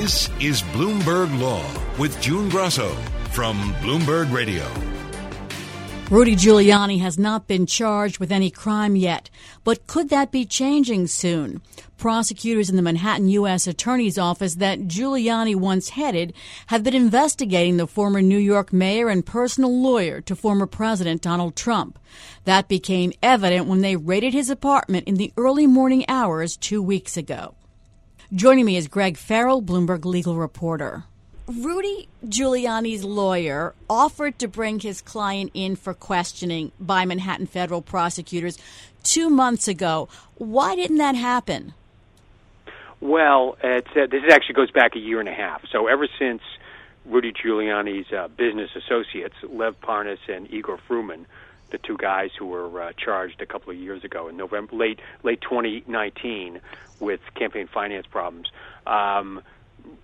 This is Bloomberg Law with June Grasso from Bloomberg Radio. Rudy Giuliani has not been charged with any crime yet, but could that be changing soon? Prosecutors in the Manhattan U.S. Attorney's Office that Giuliani once headed have been investigating the former New York mayor and personal lawyer to former President Donald Trump. That became evident when they raided his apartment in the early morning hours two weeks ago. Joining me is Greg Farrell, Bloomberg legal reporter. Rudy Giuliani's lawyer offered to bring his client in for questioning by Manhattan federal prosecutors two months ago. Why didn't that happen? Well, uh, this actually goes back a year and a half. So ever since Rudy Giuliani's uh, business associates, Lev Parnas and Igor Fruman, the two guys who were uh, charged a couple of years ago in November, late late 2019, with campaign finance problems. Um,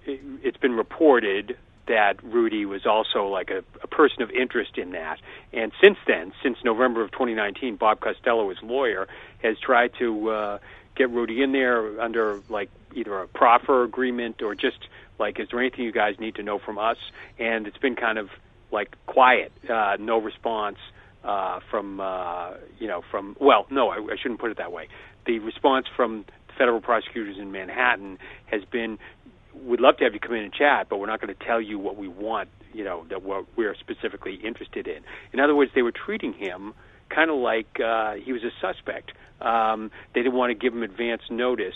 it, it's been reported that Rudy was also like a, a person of interest in that. And since then, since November of 2019, Bob Costello, his lawyer, has tried to uh, get Rudy in there under like either a proffer agreement or just like, is there anything you guys need to know from us? And it's been kind of like quiet, uh, no response from uh, you know from well, no, I, I shouldn't put it that way. The response from federal prosecutors in Manhattan has been we'd love to have you come in and chat, but we're not going to tell you what we want, you know, that what we're specifically interested in. In other words, they were treating him kind of like uh, he was a suspect. Um, they didn't want to give him advance notice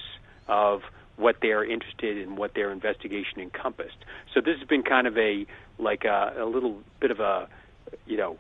of what they're interested in, what their investigation encompassed. So this has been kind of a like a, a little bit of a, you know,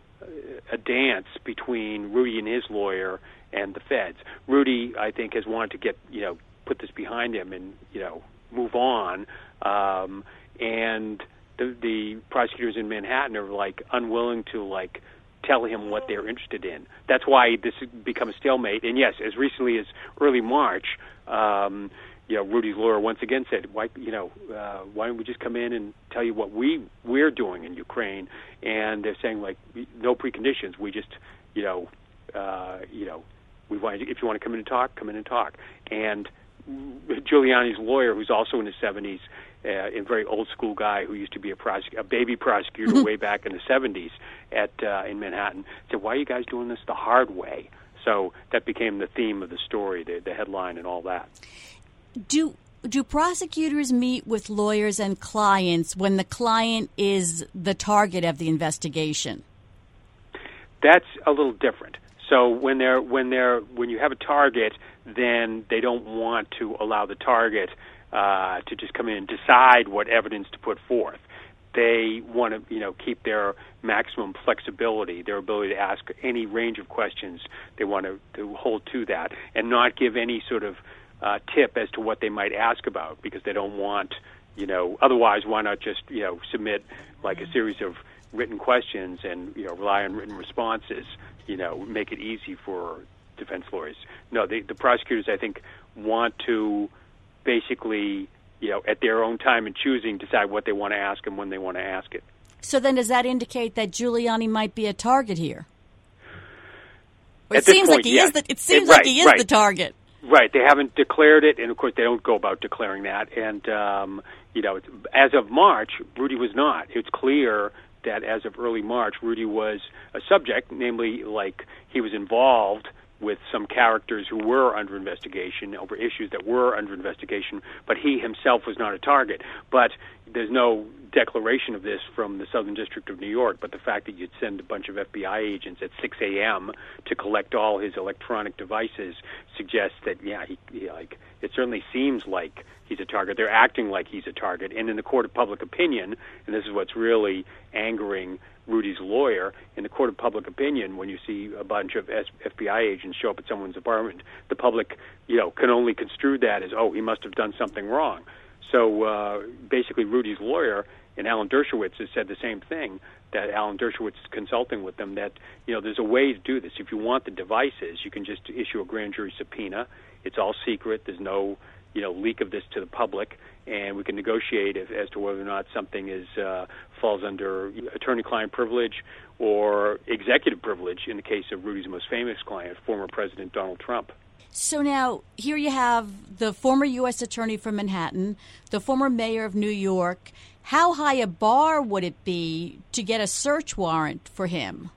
a dance between Rudy and his lawyer and the feds. Rudy, I think, has wanted to get you know put this behind him and you know move on. Um, and the, the prosecutors in Manhattan are like unwilling to like tell him what they're interested in. That's why this has become a stalemate. And yes, as recently as early March, um, you know, Rudy's lawyer once again said, "Why, you know, uh, why don't we just come in and tell you what we we're doing in Ukraine?" And they're saying like, no preconditions. We just, you know, uh, you know, we want if you want to come in and talk, come in and talk. And Giuliani's lawyer, who's also in his 70s, uh, a very old school guy who used to be a, prosec- a baby prosecutor mm-hmm. way back in the 70s at uh, in Manhattan, said, "Why are you guys doing this the hard way?" So that became the theme of the story, the, the headline, and all that. Do do prosecutors meet with lawyers and clients when the client is the target of the investigation? That's a little different. So when they're when they're when you have a target, then they don't want to allow the target uh, to just come in and decide what evidence to put forth. They want to, you know, keep their maximum flexibility, their ability to ask any range of questions. They want to, to hold to that and not give any sort of uh, tip as to what they might ask about because they don't want, you know, otherwise why not just, you know, submit like a series of written questions and you know rely on written responses. You know, make it easy for defense lawyers. No, the, the prosecutors, I think, want to basically, you know, at their own time and choosing, decide what they want to ask and when they want to ask it. So then, does that indicate that Giuliani might be a target here? It seems point, like he yes. is. The, it seems it, like right, he is right. the target. Right. They haven't declared it, and of course, they don't go about declaring that. And um, you know, as of March, Rudy was not. It's clear that as of early March, Rudy was a subject, namely, like he was involved with some characters who were under investigation over issues that were under investigation, but he himself was not a target. But there's no declaration of this from the Southern District of New York, but the fact that you'd send a bunch of FBI agents at 6 a.m. to collect all his electronic devices suggests that, yeah, he, he, like it certainly seems like he's a target. They're acting like he's a target, and in the court of public opinion, and this is what's really angering Rudy's lawyer, in the court of public opinion, when you see a bunch of FBI agents show up at someone's apartment, the public, you know, can only construe that as, oh, he must have done something wrong. So uh, basically, Rudy's lawyer and Alan Dershowitz has said the same thing. That Alan Dershowitz is consulting with them. That you know, there's a way to do this. If you want the devices, you can just issue a grand jury subpoena. It's all secret. There's no you know leak of this to the public, and we can negotiate if, as to whether or not something is uh, falls under attorney-client privilege or executive privilege in the case of Rudy's most famous client, former President Donald Trump. So now here you have the former U.S. Attorney from Manhattan, the former Mayor of New York. How high a bar would it be to get a search warrant for him?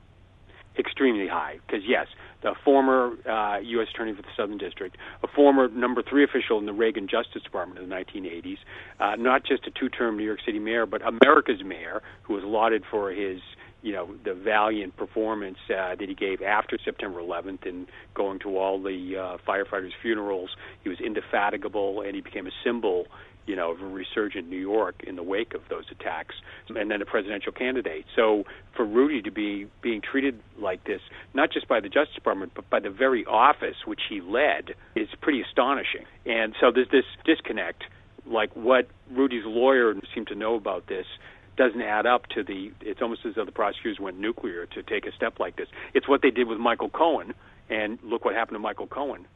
Extremely high, because yes, the former uh, U.S. Attorney for the Southern District, a former number three official in the Reagan Justice Department in the 1980s, uh, not just a two-term New York City mayor, but America's mayor, who was lauded for his you know the valiant performance uh, that he gave after September 11th in going to all the uh, firefighters' funerals. He was indefatigable, and he became a symbol, you know, of a resurgent New York in the wake of those attacks. And then a presidential candidate. So for Rudy to be being treated like this, not just by the Justice Department, but by the very office which he led, is pretty astonishing. And so there's this disconnect. Like what Rudy's lawyer seemed to know about this doesn't add up to the. It's almost as though the prosecutors went nuclear to take a step like this. It's what they did with Michael Cohen, and look what happened to Michael Cohen.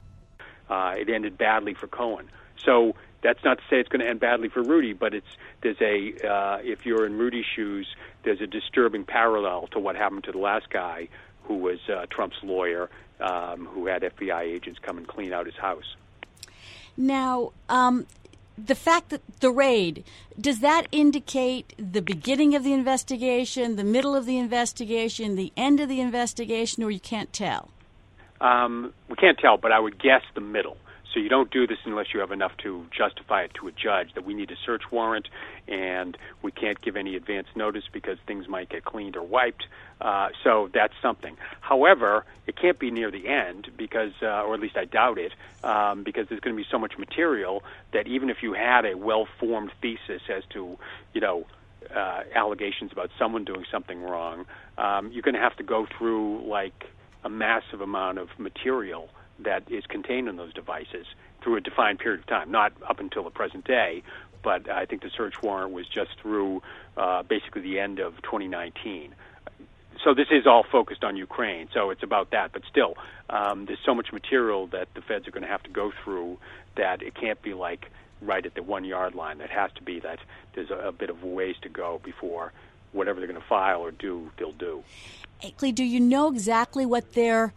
Uh, it ended badly for Cohen. So that's not to say it's going to end badly for Rudy, but it's there's a uh, if you're in Rudy's shoes, there's a disturbing parallel to what happened to the last guy who was uh, Trump's lawyer, um, who had FBI agents come and clean out his house. Now, um, the fact that the raid does that indicate the beginning of the investigation, the middle of the investigation, the end of the investigation, or you can't tell? Um, we can't tell, but I would guess the middle. So you don't do this unless you have enough to justify it to a judge that we need a search warrant and we can't give any advance notice because things might get cleaned or wiped. Uh, so that's something. However, it can't be near the end because, uh, or at least I doubt it, um, because there's going to be so much material that even if you had a well-formed thesis as to, you know, uh, allegations about someone doing something wrong, um, you're going to have to go through like a massive amount of material that is contained in those devices through a defined period of time, not up until the present day, but I think the search warrant was just through uh, basically the end of 2019. So this is all focused on Ukraine, so it's about that. But still, um, there's so much material that the feds are going to have to go through that it can't be like right at the one yard line. It has to be that there's a, a bit of ways to go before whatever they're going to file or do, they'll do. Akley, do you know exactly what they're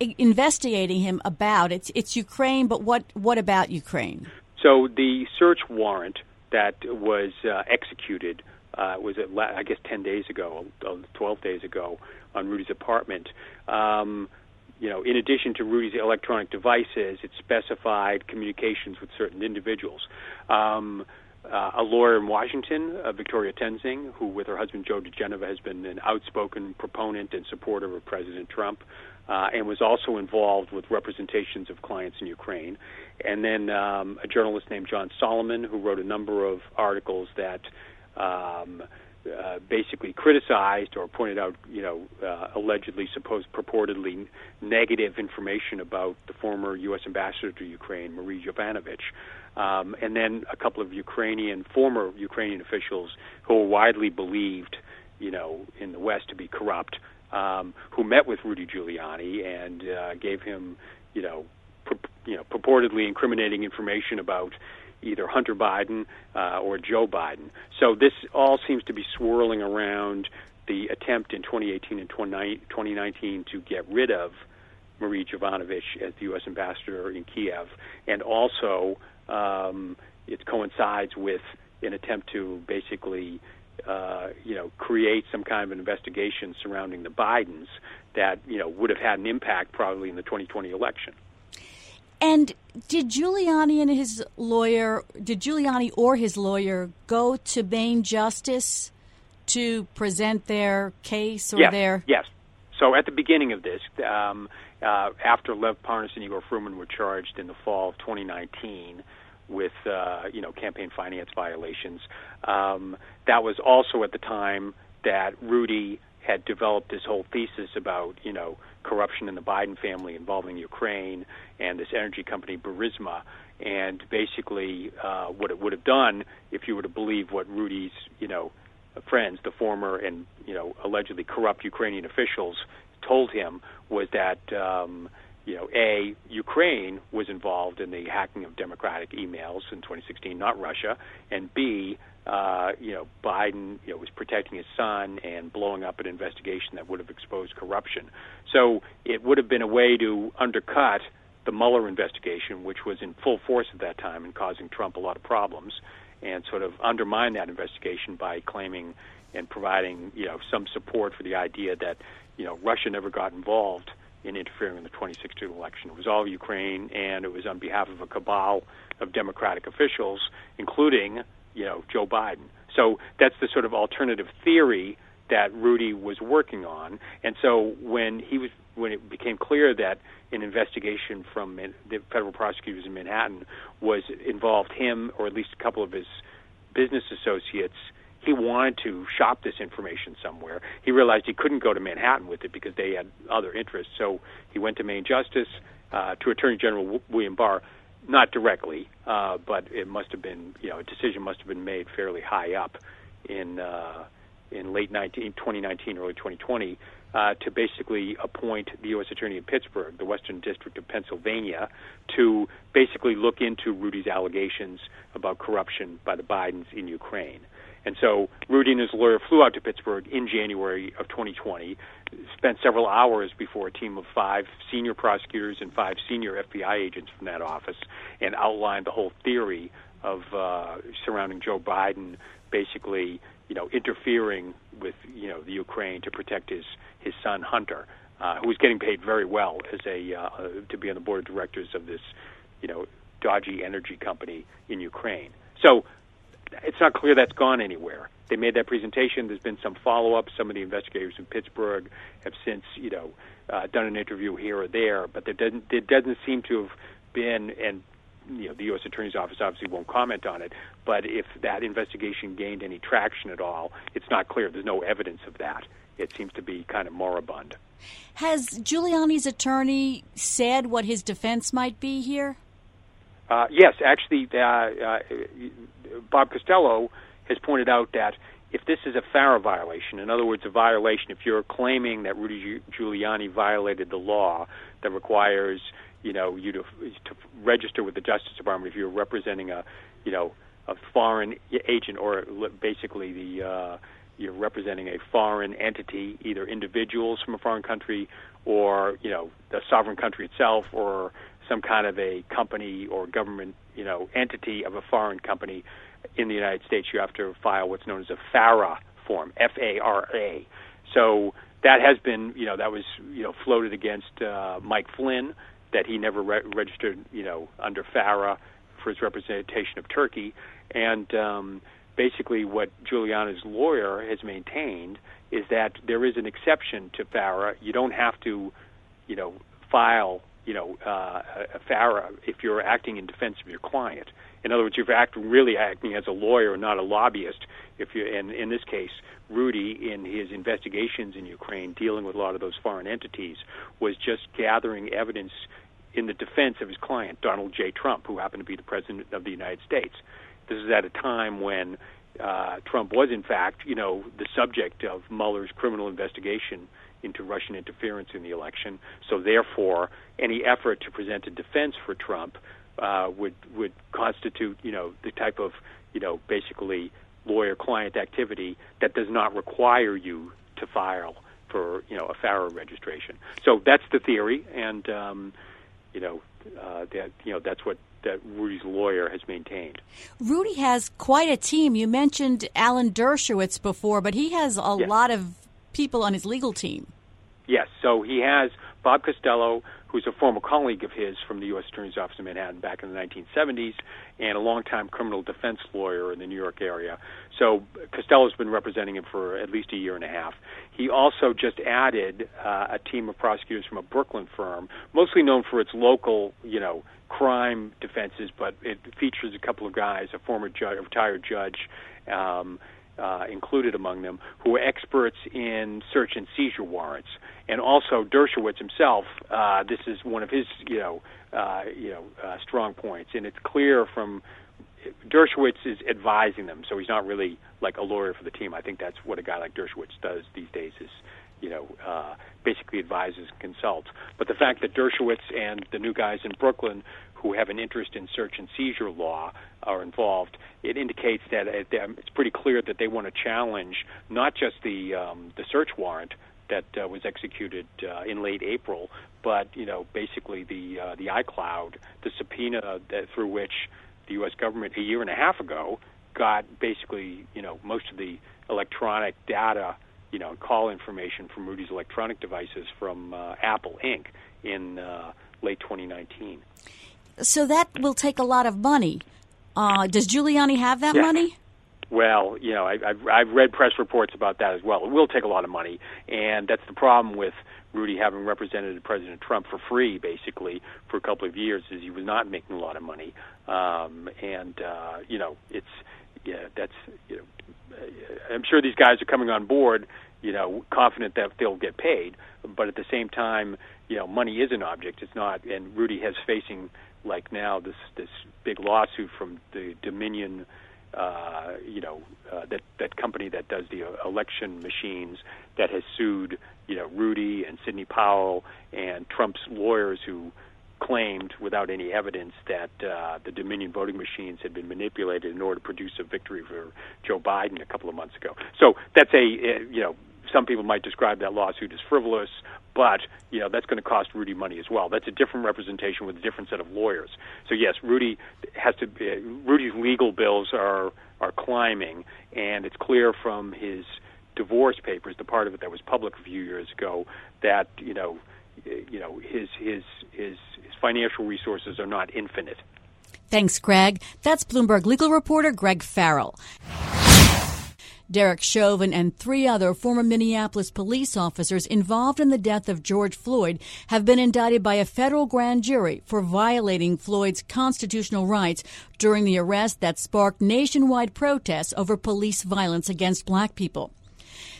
investigating him about? It's it's Ukraine, but what what about Ukraine? So the search warrant that was uh, executed uh, was la- I guess ten days ago, uh, twelve days ago, on Rudy's apartment. Um, you know, in addition to Rudy's electronic devices, it specified communications with certain individuals. Um, uh, a lawyer in Washington, uh, Victoria Toensing, who, with her husband Joe diGenova, has been an outspoken proponent and supporter of President Trump, uh, and was also involved with representations of clients in Ukraine. And then um, a journalist named John Solomon, who wrote a number of articles that um, uh, basically criticized or pointed out, you know, uh, allegedly, supposed, purportedly negative information about the former U.S. ambassador to Ukraine, Marie Yovanovitch. Um, and then a couple of Ukrainian, former Ukrainian officials who were widely believed, you know, in the West to be corrupt, um, who met with Rudy Giuliani and uh, gave him, you know, pur- you know, purportedly incriminating information about either Hunter Biden uh, or Joe Biden. So this all seems to be swirling around the attempt in 2018 and 2019 to get rid of Marie Yovanovitch as the U.S. ambassador in Kiev, and also um, it coincides with an attempt to basically, uh, you know, create some kind of an investigation surrounding the Bidens that you know would have had an impact probably in the 2020 election. And did Giuliani and his lawyer, did Giuliani or his lawyer go to Main Justice to present their case or yes, their? Yes. So at the beginning of this, um, uh, after Lev Parnas and Igor Fruman were charged in the fall of 2019 with, uh, you know, campaign finance violations, um, that was also at the time that Rudy had developed this whole thesis about, you know, corruption in the Biden family involving Ukraine and this energy company Burisma. And basically, uh, what it would have done, if you were to believe what Rudy's, you know, friends, the former and you know allegedly corrupt Ukrainian officials, told him, was that um, you know, a Ukraine was involved in the hacking of democratic emails in 2016, not Russia, and b uh, you know, Biden, you know, was protecting his son and blowing up an investigation that would have exposed corruption. So it would have been a way to undercut the Mueller investigation, which was in full force at that time and causing Trump a lot of problems, and sort of undermine that investigation by claiming and providing you know some support for the idea that you know Russia never got involved in interfering in the 2016 election. It was all Ukraine, and it was on behalf of a cabal of Democratic officials, including you know Joe Biden. So that's the sort of alternative theory that Rudy was working on. And so when he was when it became clear that an investigation from the federal prosecutors in Manhattan was involved him or at least a couple of his business associates he wanted to shop this information somewhere. He realized he couldn't go to Manhattan with it because they had other interests. So he went to Main Justice, uh, to Attorney General William Barr, not directly, uh, but it must have been, you know, a decision must have been made fairly high up in uh, in late 19, 2019, early 2020, uh, to basically appoint the U.S. Attorney in Pittsburgh, the Western District of Pennsylvania, to basically look into Rudy's allegations about corruption by the Bidens in Ukraine. And so Rudy and his lawyer flew out to Pittsburgh in January of 2020, spent several hours before a team of five senior prosecutors and five senior FBI agents from that office and outlined the whole theory of uh, surrounding Joe Biden basically, you know, interfering with, you know, the Ukraine to protect his, his son Hunter, uh, who was getting paid very well as a uh, to be on the board of directors of this, you know, dodgy energy company in Ukraine. So it's not clear that's gone anywhere. They made that presentation. There's been some follow up. Some of the investigators in Pittsburgh have since, you know, uh, done an interview here or there, but there doesn't there doesn't seem to have been and you know the U.S. Attorney's Office obviously won't comment on it. But if that investigation gained any traction at all, it's not clear. There's no evidence of that. It seems to be kind of moribund. Has Giuliani's attorney said what his defense might be here? Uh, yes, actually, uh, uh, Bob Costello has pointed out that if this is a FARA violation, in other words, a violation, if you're claiming that Rudy Giuliani violated the law that requires, you know, you to, to register with the Justice Department if you're representing a, you know, a foreign agent or basically the uh, you're representing a foreign entity, either individuals from a foreign country or you know the sovereign country itself or some kind of a company or government, you know, entity of a foreign company in the United States, you have to file what's known as a FARA form, F-A-R-A. So that has been, you know, that was, you know, floated against uh, Mike Flynn that he never re- registered, you know, under FARA for his representation of Turkey, and um, basically what Giuliani's lawyer has maintained is that there is an exception to FARA. You don't have to, you know, file you know, uh, a FARA if you're acting in defense of your client. In other words, you're acting, really acting as a lawyer, not a lobbyist. If you, and in this case, Rudy, in his investigations in Ukraine, dealing with a lot of those foreign entities, was just gathering evidence in the defense of his client, Donald J. Trump, who happened to be the president of the United States. This is at a time when uh, Trump was, in fact, you know, the subject of Mueller's criminal investigation into Russian interference in the election. So therefore, any effort to present a defense for Trump uh, would would constitute, you know, the type of, you know, basically lawyer-client activity that does not require you to file for, you know, a FARA registration. So that's the theory, and um, you know, uh, that you know that's what that Rudy's lawyer has maintained. Rudy has quite a team. You mentioned Alan Dershowitz before, but he has a yes. lot of people on his legal team. Yes, so he has Bob Costello, who's a former colleague of his from the U.S. Attorney's Office in Manhattan back in the 1970s, and a longtime criminal defense lawyer in the New York area. So Costello's been representing him for at least a year and a half. He also just added uh, a team of prosecutors from a Brooklyn firm, mostly known for its local, you know, crime defenses, but it features a couple of guys, a former judge, a retired judge, um, uh, included among them, who are experts in search and seizure warrants, and also Dershowitz himself. Uh, this is one of his, you know, uh, you know, uh, strong points, and it's clear from Dershowitz is advising them, so he's not really like a lawyer for the team. I think that's what a guy like Dershowitz does these days is, you know, uh, basically advises and consults. But the fact that Dershowitz and the new guys in Brooklyn who have an interest in search and seizure law are involved, it indicates that it's pretty clear that they want to challenge not just the um, the search warrant that uh, was executed uh, in late April. But you know, basically the uh, the iCloud, the subpoena that through which the U.S. government a year and a half ago got basically you know most of the electronic data, you know, call information from Rudy's electronic devices from uh, Apple Inc. in uh, late 2019. So that will take a lot of money. Uh, does Giuliani have that Yeah. money? Well, you know, I, I've, I've read press reports about that as well. It will take a lot of money, and that's the problem with Rudy having represented President Trump for free, basically, for a couple of years, is he was not making a lot of money. Um, and uh, you know, it's yeah, that's you know, I'm sure these guys are coming on board, you know, confident that they'll get paid, but at the same time, you know, money is an object. It's not, and Rudy has facing like now this this big lawsuit from the Dominion uh, you know, uh, that that company that does the uh, election machines that has sued, you know, Rudy and Sidney Powell and Trump's lawyers who claimed without any evidence that uh, the Dominion voting machines had been manipulated in order to produce a victory for Joe Biden a couple of months ago. So that's a, uh, you know, some people might describe that lawsuit as frivolous, but you know that's going to cost Rudy money as well. That's a different representation with a different set of lawyers. So yes, Rudy has to. Uh, Rudy's legal bills are are climbing, and it's clear from his divorce papers, the part of it that was public a few years ago, that you know, you know his his his his financial resources are not infinite. Thanks, Greg. That's Bloomberg legal reporter Greg Farrell. Derek Chauvin and three other former Minneapolis police officers involved in the death of George Floyd have been indicted by a federal grand jury for violating Floyd's constitutional rights during the arrest that sparked nationwide protests over police violence against black people.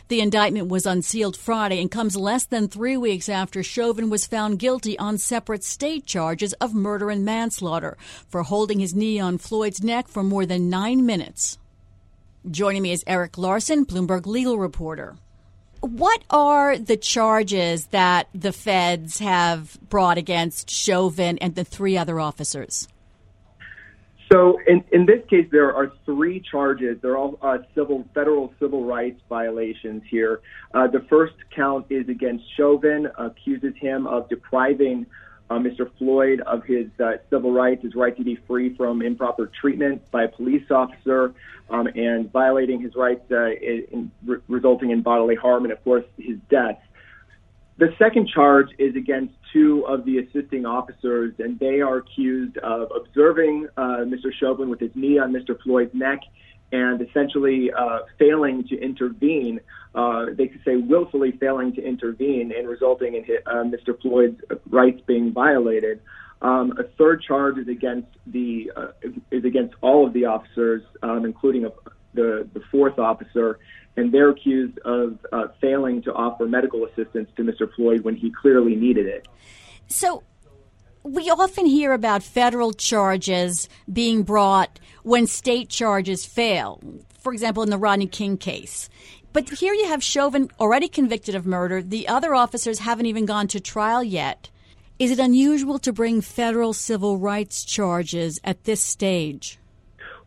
The indictment was unsealed Friday and comes less than three weeks after Chauvin was found guilty on separate state charges of murder and manslaughter for holding his knee on Floyd's neck for more than nine minutes. Joining me is Erik Larson, Bloomberg legal reporter. What are the charges that the feds have brought against Chauvin and the three other officers? So in, in this case, there are three charges. They're all uh, civil, federal civil rights violations here. Uh, the first count is against Chauvin, accuses him of depriving uh, Mr. Floyd of his uh, civil rights, his right to be free from improper treatment by a police officer, um, and violating his rights, uh, in, re- resulting in bodily harm, and of course his death. The second charge is against two of the assisting officers, and they are accused of observing uh, Mr. Chauvin with his knee on Mr. Floyd's neck and essentially uh, failing to intervene. Uh, they could say willfully failing to intervene and resulting in uh, Mr. Floyd's rights being violated. Um, a third charge is against the uh, is against all of the officers, um, including a, the the fourth officer, and they're accused of uh, failing to offer medical assistance to Mr. Floyd when he clearly needed it. So, we often hear about federal charges being brought when state charges fail. For example, in the Rodney King case. But here you have Chauvin already convicted of murder. The other officers haven't even gone to trial yet. Is it unusual to bring federal civil rights charges at this stage?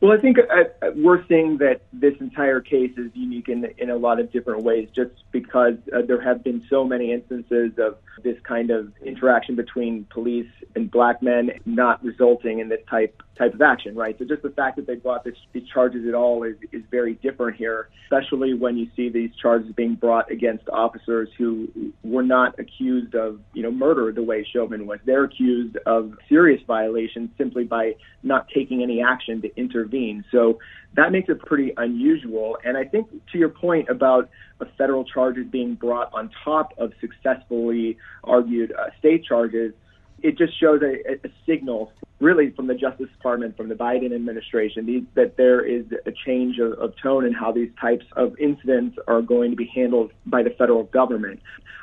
Well, I think uh, we're seeing that this entire case is unique in in a lot of different ways, just because uh, there have been so many instances of this kind of interaction between police and black men not resulting in this type type of action, right? So just the fact that they brought this, these charges at all is, is very different here, especially when you see these charges being brought against officers who were not accused of, you know, murder the way Chauvin was. They're accused of serious violations simply by not taking any action to intervene. So that makes it pretty unusual. And I think to your point about a federal charges being brought on top of successfully argued uh, state charges, it just shows a, a, signal, really, from the Justice Department, from the Biden administration, these, that there is a change of, of tone in how these types of incidents are going to be handled by the federal government.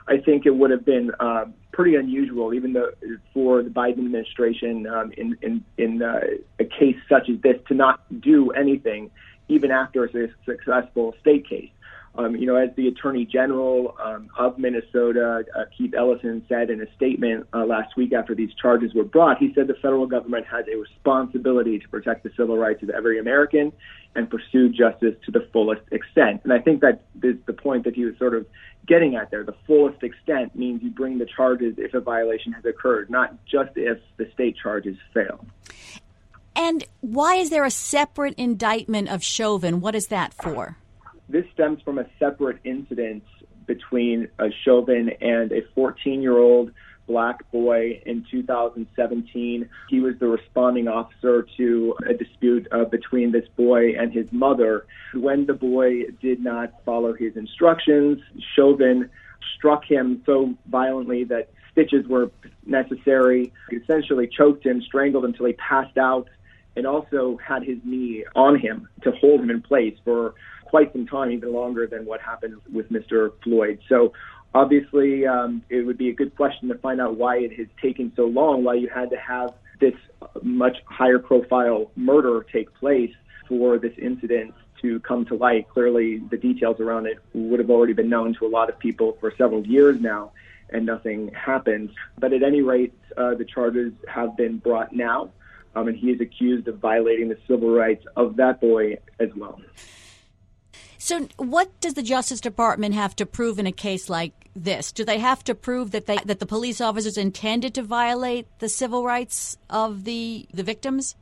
I think it would have been uh, pretty unusual, even though for the Biden administration, um, in in, in uh, a case such as this, to not do anything, even after a successful state case. Um, you know, as the Attorney General um, of Minnesota, uh, Keith Ellison, said in a statement uh, last week after these charges were brought, he said the federal government has a responsibility to protect the civil rights of every American and pursue justice to the fullest extent. And I think that is the point that he was sort of getting at there. The fullest extent means you bring the charges if a violation has occurred, not just if the state charges fail. And why is there a separate indictment of Chauvin? What is that for? This stems from a separate incident between a Chauvin and a 14 year old black boy in 2017. He was the responding officer to a dispute uh, between this boy and his mother. When the boy did not follow his instructions, Chauvin struck him so violently that stitches were necessary. He essentially choked him, strangled him until he passed out, and also had his knee on him to hold him in place for quite some time, even longer than what happened with Mr. Floyd. So obviously, um, it would be a good question to find out why it has taken so long, why you had to have this much higher profile murder take place for this incident to come to light. Clearly, the details around it would have already been known to a lot of people for several years now, and nothing happened. But at any rate, uh, the charges have been brought now, um, and he is accused of violating the civil rights of that boy as well. So, what does the Justice Department have to prove in a case like this? Do they have to prove that they that the police officers intended to violate the civil rights of the the victims?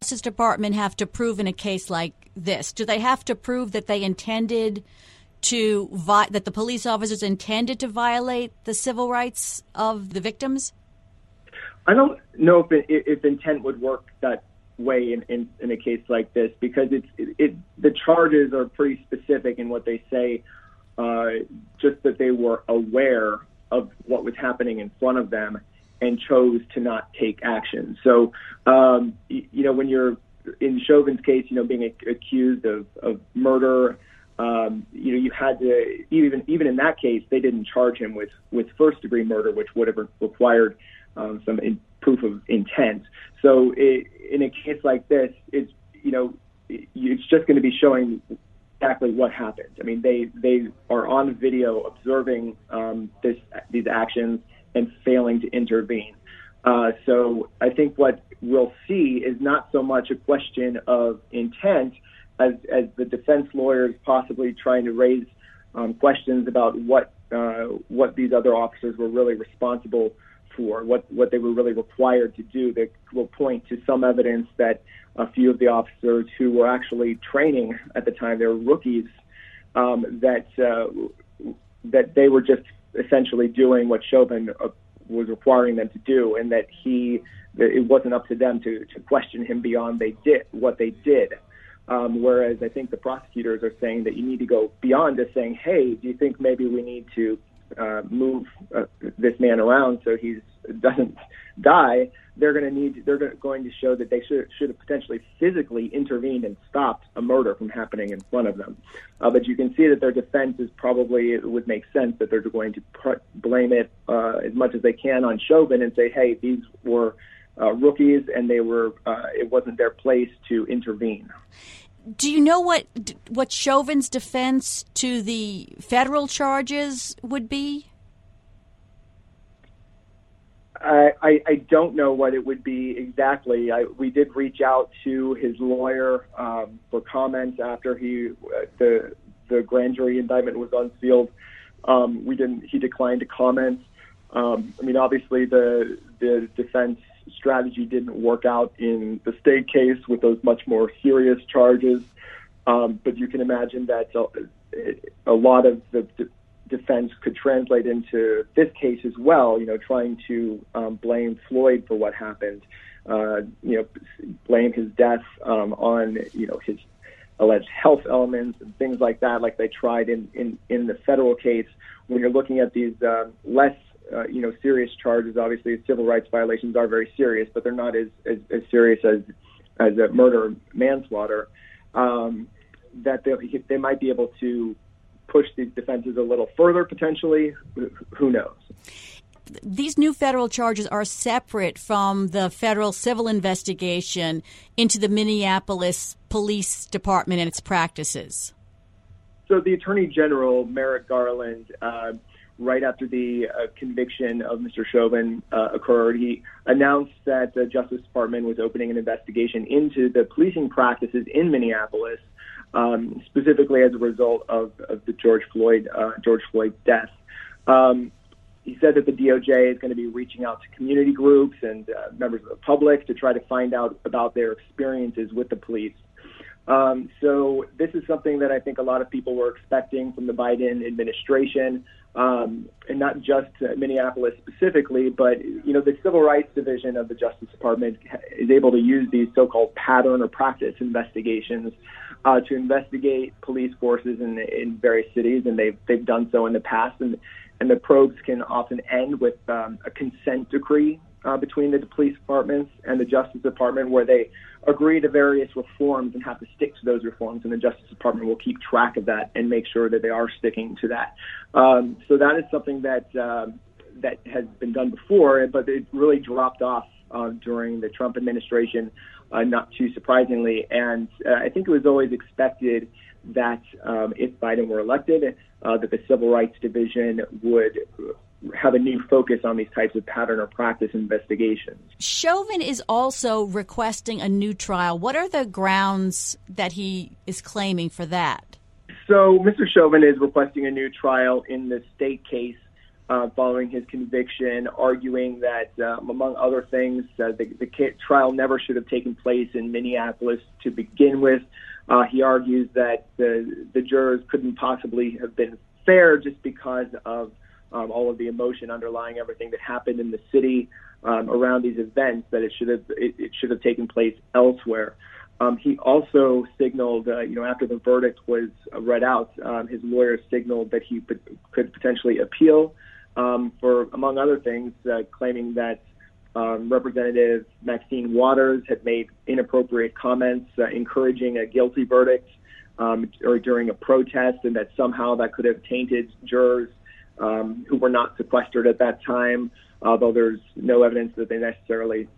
Justice Department have to prove in a case like this? Do they have to prove that they intended to vi- that the police officers intended to violate the civil rights of the victims? I don't know if, it, if intent would work that way in, in, in a case like this because it's it, it the charges are pretty specific in what they say uh, just that they were aware of what was happening in front of them and chose to not take action. So um, you, you know when you're in Chauvin's case you know being a, accused of, of murder um, you know you had to even even in that case they didn't charge him with with first degree murder which would have required um, some in, proof of intent. So it, in a case like this, it's you know it's just going to be showing exactly what happened. I mean, they they are on video observing um, this these actions and failing to intervene. Uh, so I think what we'll see is not so much a question of intent as as the defense lawyers possibly trying to raise um, questions about what uh, what these other officers were really responsible for, what, what they were really required to do. They will point to some evidence that a few of the officers who were actually training at the time, they were rookies, um, that uh, that they were just essentially doing what Chauvin uh, was requiring them to do, and that he that it wasn't up to them to, to question him beyond they did what they did. Um, whereas I think the prosecutors are saying that you need to go beyond just saying, "Hey, do you think maybe we need to uh, move uh, this man around so he doesn't die, they're going to need they're going to show that they should should have potentially physically intervened and stopped a murder from happening in front of them. Uh, but you can see that their defense is probably it would make sense that they're going to put, blame it uh, as much as they can on Chauvin and say, hey, these were uh, rookies and they were uh, it wasn't their place to intervene do you know what what Chauvin's defense to the federal charges would be? I, I, don't know what it would be exactly. I, we did reach out to his lawyer um, for comments after he uh, the the grand jury indictment was unsealed. Um, we didn't. He declined to comment. Um, I mean, obviously the the defense strategy didn't work out in the state case with those much more serious charges. Um, but you can imagine that a, a lot of the defense could translate into this case as well. You know, trying to um, blame Floyd for what happened. Uh, you know, blame his death um, on you know his alleged health elements and things like that, like they tried in in, in the federal case. When you're looking at these uh, less uh, you know, serious charges. Obviously, civil rights violations are very serious, but they're not as as, as serious as as a murder manslaughter. Um, that they they might be able to push these defenses a little further potentially. Who knows? These new federal charges are separate from the federal civil investigation into the Minneapolis Police Department and its practices. So the Attorney General, Merrick Garland, uh, right after the uh, conviction of Mr. Chauvin uh, occurred, he announced that the Justice Department was opening an investigation into the policing practices in Minneapolis, um, specifically as a result of, of the George Floyd uh, George Floyd's death. Um, he said that the DOJ is going to be reaching out to community groups and uh, members of the public to try to find out about their experiences with the police. Um, so this is something that I think a lot of people were expecting from the Biden administration, um, and not just Minneapolis specifically, but you know the Civil Rights Division of the Justice Department is able to use these so-called pattern or practice investigations uh, to investigate police forces in, in various cities, and they've they've done so in the past, and and the probes can often end with um, a consent decree uh, between the police departments and the Justice Department, where they agree to various reforms and have to stick to those reforms, and the Justice Department will keep track of that and make sure that they are sticking to that. Um, so that is something that uh, that has been done before, but it really dropped off uh, during the Trump administration, uh, not too surprisingly. And uh, I think it was always expected that um, if Biden were elected, uh, that the Civil Rights Division would have a new focus on these types of pattern or practice investigations. Chauvin is also requesting a new trial. What are the grounds that he is claiming for that? So, Mr. Chauvin is requesting a new trial in the state case uh, following his conviction, arguing that, um, among other things, uh, the, the trial never should have taken place in Minneapolis to begin with. Uh, he argues that the, the jurors couldn't possibly have been fair just because of um, all of the emotion underlying everything that happened in the city um, around these events, that it should have it, it should have taken place elsewhere. Um, he also signaled, uh, you know, after the verdict was read out, um, his lawyer signaled that he could, could potentially appeal um, for, among other things, uh, claiming that um, Representative Maxine Waters had made inappropriate comments uh, encouraging a guilty verdict um, or during a protest, and that somehow that could have tainted jurors um, who were not sequestered at that time, although there's no evidence that they necessarily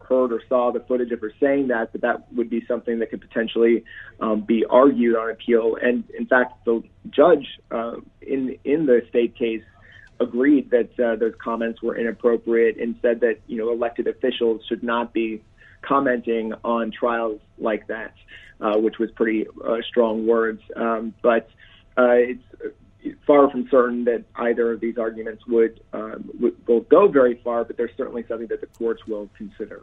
heard or saw the footage of her saying that, but that would be something that could potentially um, be argued on appeal. And in fact, the judge uh, in in the state case agreed that uh, those comments were inappropriate and said that you know elected officials should not be commenting on trials like that, uh, which was pretty uh, strong words. Um, but uh, it's far from certain that either of these arguments would, uh, would will go very far, but there's certainly something that the courts will consider.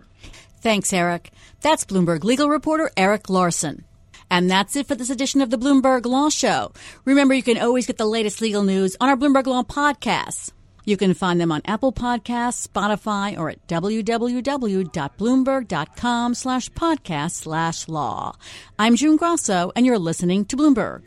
Thanks, Erik. That's Bloomberg legal reporter Erik Larson. And that's it for this edition of the Bloomberg Law Show. Remember, you can always get the latest legal news on our Bloomberg Law podcasts. You can find them on Apple Podcasts, Spotify, or at www.bloomberg.com slash podcast slash law. I'm June Grasso, and you're listening to Bloomberg.